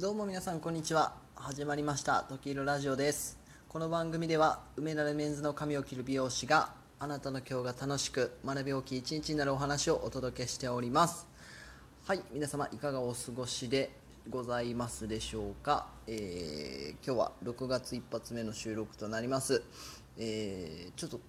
どうも皆さんこんにちは。始まりました「時色ラジオ」です。この番組では梅田でメンズの髪を切る美容師があなたの今日が楽しく学び大きい一日になるお話をお届けしております。はい皆様いかがお過ごしでございますでしょうか、えー今日は6月一発目の収録となります、えーちょっと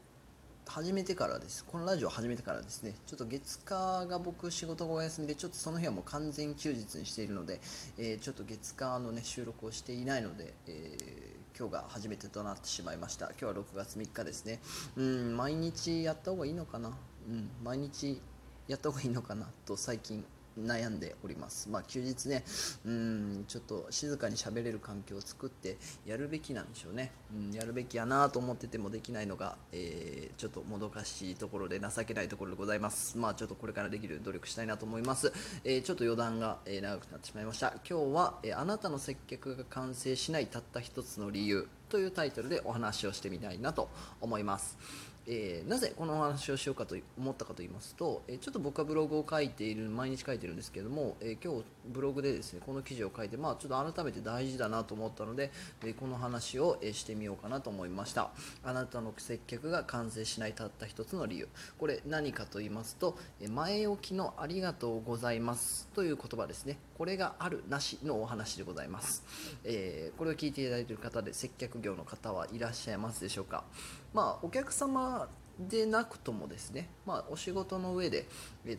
始めてからです。このラジオ始めてからですね。ちょっと月火が僕仕事がお休みでちょっとその日はもう完全休日にしているので、えーちょっと月火のね収録をしていないので、えー今日が初めてとなってしまいました。今日は6月3日ですね。うん毎日やった方がいいのかな？うん毎日やった方がいいのかな？と最近悩んでおります。まあ休日ねうんちょっと静かに喋れる環境を作ってやるべきなんでしょうね、うん、やるべきやなと思っててもできないのが、えーちょっともどかしいところで情けないところでございます。まあちょっとこれからできる努力したいなと思います、えーちょっと余談が、えー長くなってしまいました。今日は、えあなたの接客が完成しないたった一つの理由というタイトルでお話をしてみたいなと思います。えーなぜこのお話をしようかと思ったかと言いますと、えーちょっと僕はブログを書いている毎日書いてるんですけども、えー今日ブログでですねこの記事を書いて、まあ、ちょっと改めて大事だなと思ったので、えーこの話を、えしてみようかなと思いました。あなたの接客が完成しないたった一つの理由。これ何かと言いますとえ前置きのありがとうございますという言葉ですね。これがあるなしのお話でございます、えこれを聞いていただいている方で接客業の方はいらっしゃいますでしょうか。まあお客様でなくともですね、まあ、お仕事の上で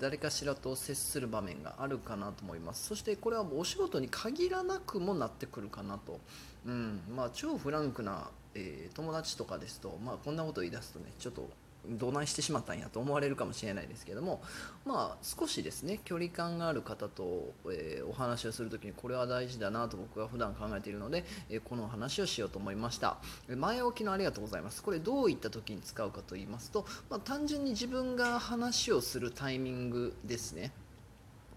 誰かしらと接する場面があるかなと思います。そしてこれはお仕事に限らなくもなってくるかなと、うんまあ、超フランクな、えー友達とかですと、まあ、こんなこと言い出すとねちょっとどないしてしまったんやと思われるかもしれないですけども、まあ、少しですね距離感がある方と、えーお話をするときにこれは大事だなと僕は普段考えているので、えーこの話をしようと思いました。前置きのありがとうございます。これどういった時に使うかと言いますと、まあ、単純に自分が話をするタイミングですね。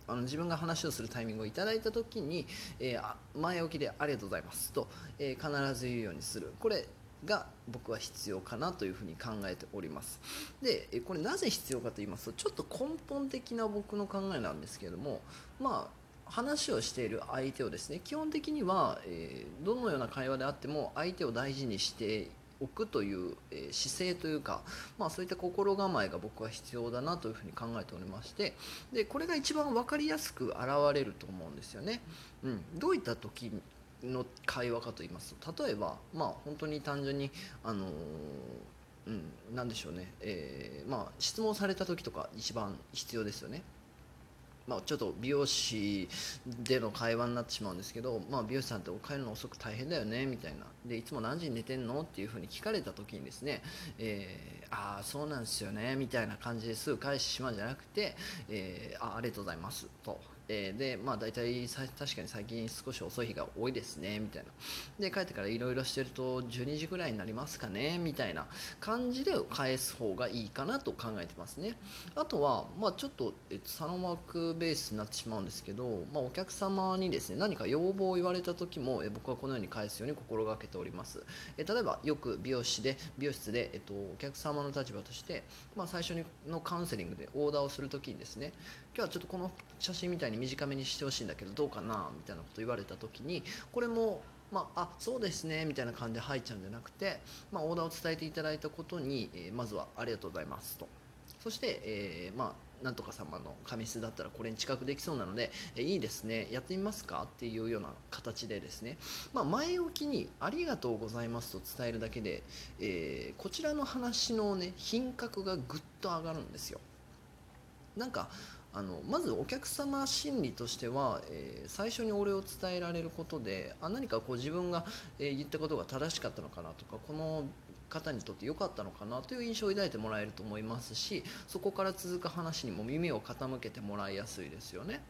あの自分が話をするタイミングをいただいた時に、えーあ前置きで「ありがとうございますと」えー必ず言うようにする。これが僕は必要かなというふに考えておりますでこれなぜ必要かと言いますとちょっと根本的な僕の考えなんですけれどもまあ話をしている相手をですね基本的には、えーどのような会話であっても相手を大事にしておくという、え姿勢というか、まあ、そういった心構えが僕は必要だなというふうに考えておりましてでこれが一番分かりやすく現れると思うんですよね。うん、どういった時の会話かと言いますと例えば、まあ、本当に単純に、あのーうん、なでしょうね、えーまあ、質問された時とか一番必要ですよね。まあ、ちょっと美容師での会話になってしまうんですけど、まあ、美容師さんってお帰るの遅く大変だよねみたいな。でいつも何時に寝てんの？っていうふうに聞かれた時にですね、えーああそうなんですよねみたいな感じですぐ返してしまうんじゃなくて、えーあありがとうございますと、えーでまあ大体さ確かに最近少し遅い日が多いですねみたいな。で帰ってからいろいろしてると12時ぐらいになりますかねみたいな感じで返す方がいいかなと考えてますね。あとは、まあ、ちょっと、えっと、サロンワークベースになってしまうんですけど、まあ、お客様にですね何か要望を言われた時もえ僕はこのように返すように心がけております。え例えばよく美容師で美容室で、えっと、お客様の立場として、まあ、最初のカウンセリングでオーダーをする時にですね今日はちょっとこの写真みたいにに短めにしてほしいんだけどどうかなみたいなこと言われた時にこれもまあ、あそうですねみたいな感じで入っちゃうんじゃなくて、まあ、オーダーを伝えていただいたことに、えーまずはありがとうございますと。そして、えーまあ、なんとか様の紙質だったらこれに近くできそうなので、えーいいですねやってみますかっていうような形でですね、まあ、前置きにありがとうございますと伝えるだけで、えこちらの話のね品格がぐっと上がるんですよ。なんかあのまずお客様心理としては、えー最初にお礼を伝えられることであ何かこう自分が、えー言ったことが正しかったのかなとかこの方にとって良かったのかなという印象を抱いてもらえると思いますしそこから続く話にも耳を傾けてもらいやすいですよね。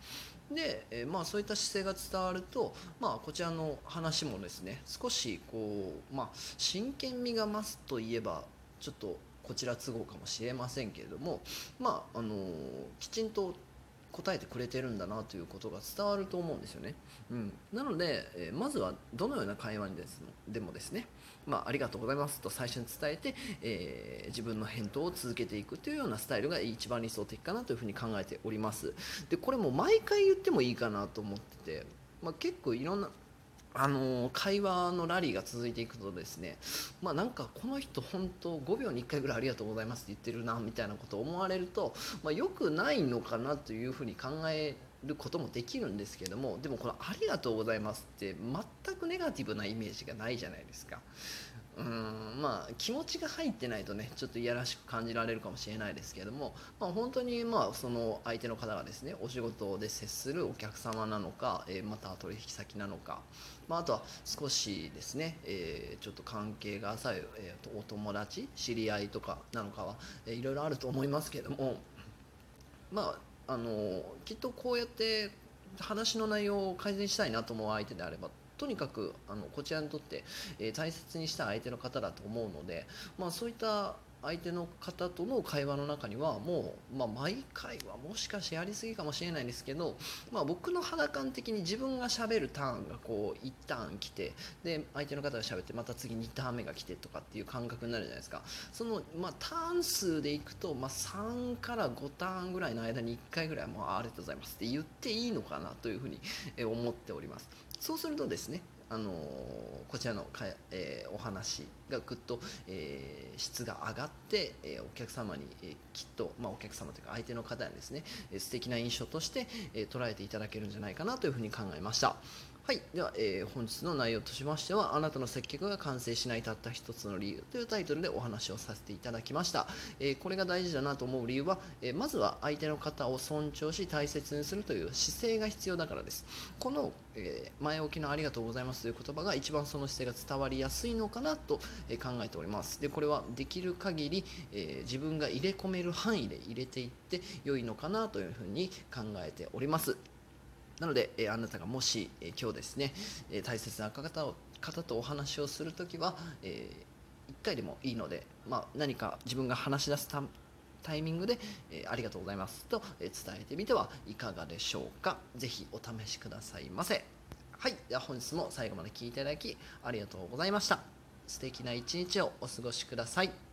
で、えーまあ、そういった姿勢が伝わると、まあ、こちらの話もですね少しこう、まあ、真剣味が増すといえばちょっとこちら都合かもしれませんけれども、まああのきちんと答えてくれてるんだなということが伝わると思うんですよね。うん、なので、えーまずはどのような会話にですでもですね、まあ、ありがとうございますと最初に伝えて、えー自分の返答を続けていくというようなスタイルが一番理想的かなというふうに考えております。でこれも毎回言ってもいいかなと思っててまあ、結構いろんなあの会話のラリーが続いていくとですねまあなんかこの人本当5秒に1回ぐらいありがとうございますって言ってるなみたいなことを思われると、まあ、よくないのかなというふうに考えることもできるんですけどもでもこの「ありがとうございます」って全くネガティブなイメージがないじゃないですか。うんまあ気持ちが入ってないとねちょっといやらしく感じられるかもしれないですけども、まあ、本当にまあその相手の方がですねお仕事で接するお客様なのか、えー、また取引先なのか、まあ、あとは少しですね、えー、ちょっと関係が浅い、えー、お友達知り合いとかなのかは、えー、いろいろあると思いますけどもまああのきっとこうやって話の内容を改善したいなと思う相手であればとにかくあのこちらにとって、えー、大切にした相手の方だと思うので、まあ、そういった相手の方との会話の中にはもう、まあ、毎回はもしかしてやりすぎかもしれないですけど、まあ、僕の肌感的に自分がしゃべるターンがこう1ターン来てで相手の方がしゃべってまた次2ターン目が来てとかっていう感覚になるじゃないですか。その、まあ、ターン数でいくと、まあ、3から5ターンぐらいの間に1回ぐらいもうありがとうございますって言っていいのかなというふうに思っております。そうするとですねあのこちらのか、えー、お話がぐっと、えー、質が上がって、えー、お客様に、えきっと、まあ、お客様というか相手の方にですね、え素敵な印象として、え捉えていただけるんじゃないかなというふうに考えました。はい、では、えー、本日の内容としましては、あなたの接客が完成しないたった一つの理由というタイトルでお話をさせていただきました。えー、これが大事だなと思う理由は、えー、まずは相手の方を尊重し大切にするという姿勢が必要だからです。この、え前置きのありがとうございますという言葉が一番その姿勢が伝わりやすいのかなと、え考えております。で、これはできる限り、え自分が入れ込める範囲で入れていって良いのかなというふうに考えております。なので、えあなたがもし、え今日ですね、え大切な方を方とお話をするときは、え1回でもいいので、まあ、何か自分が話し出すタイミングで、えありがとうございますと、え伝えてみてはいかがでしょうか。ぜひお試しくださいませ。はい。では本日も最後まで聴いていただきありがとうございました。素敵な一日をお過ごしください。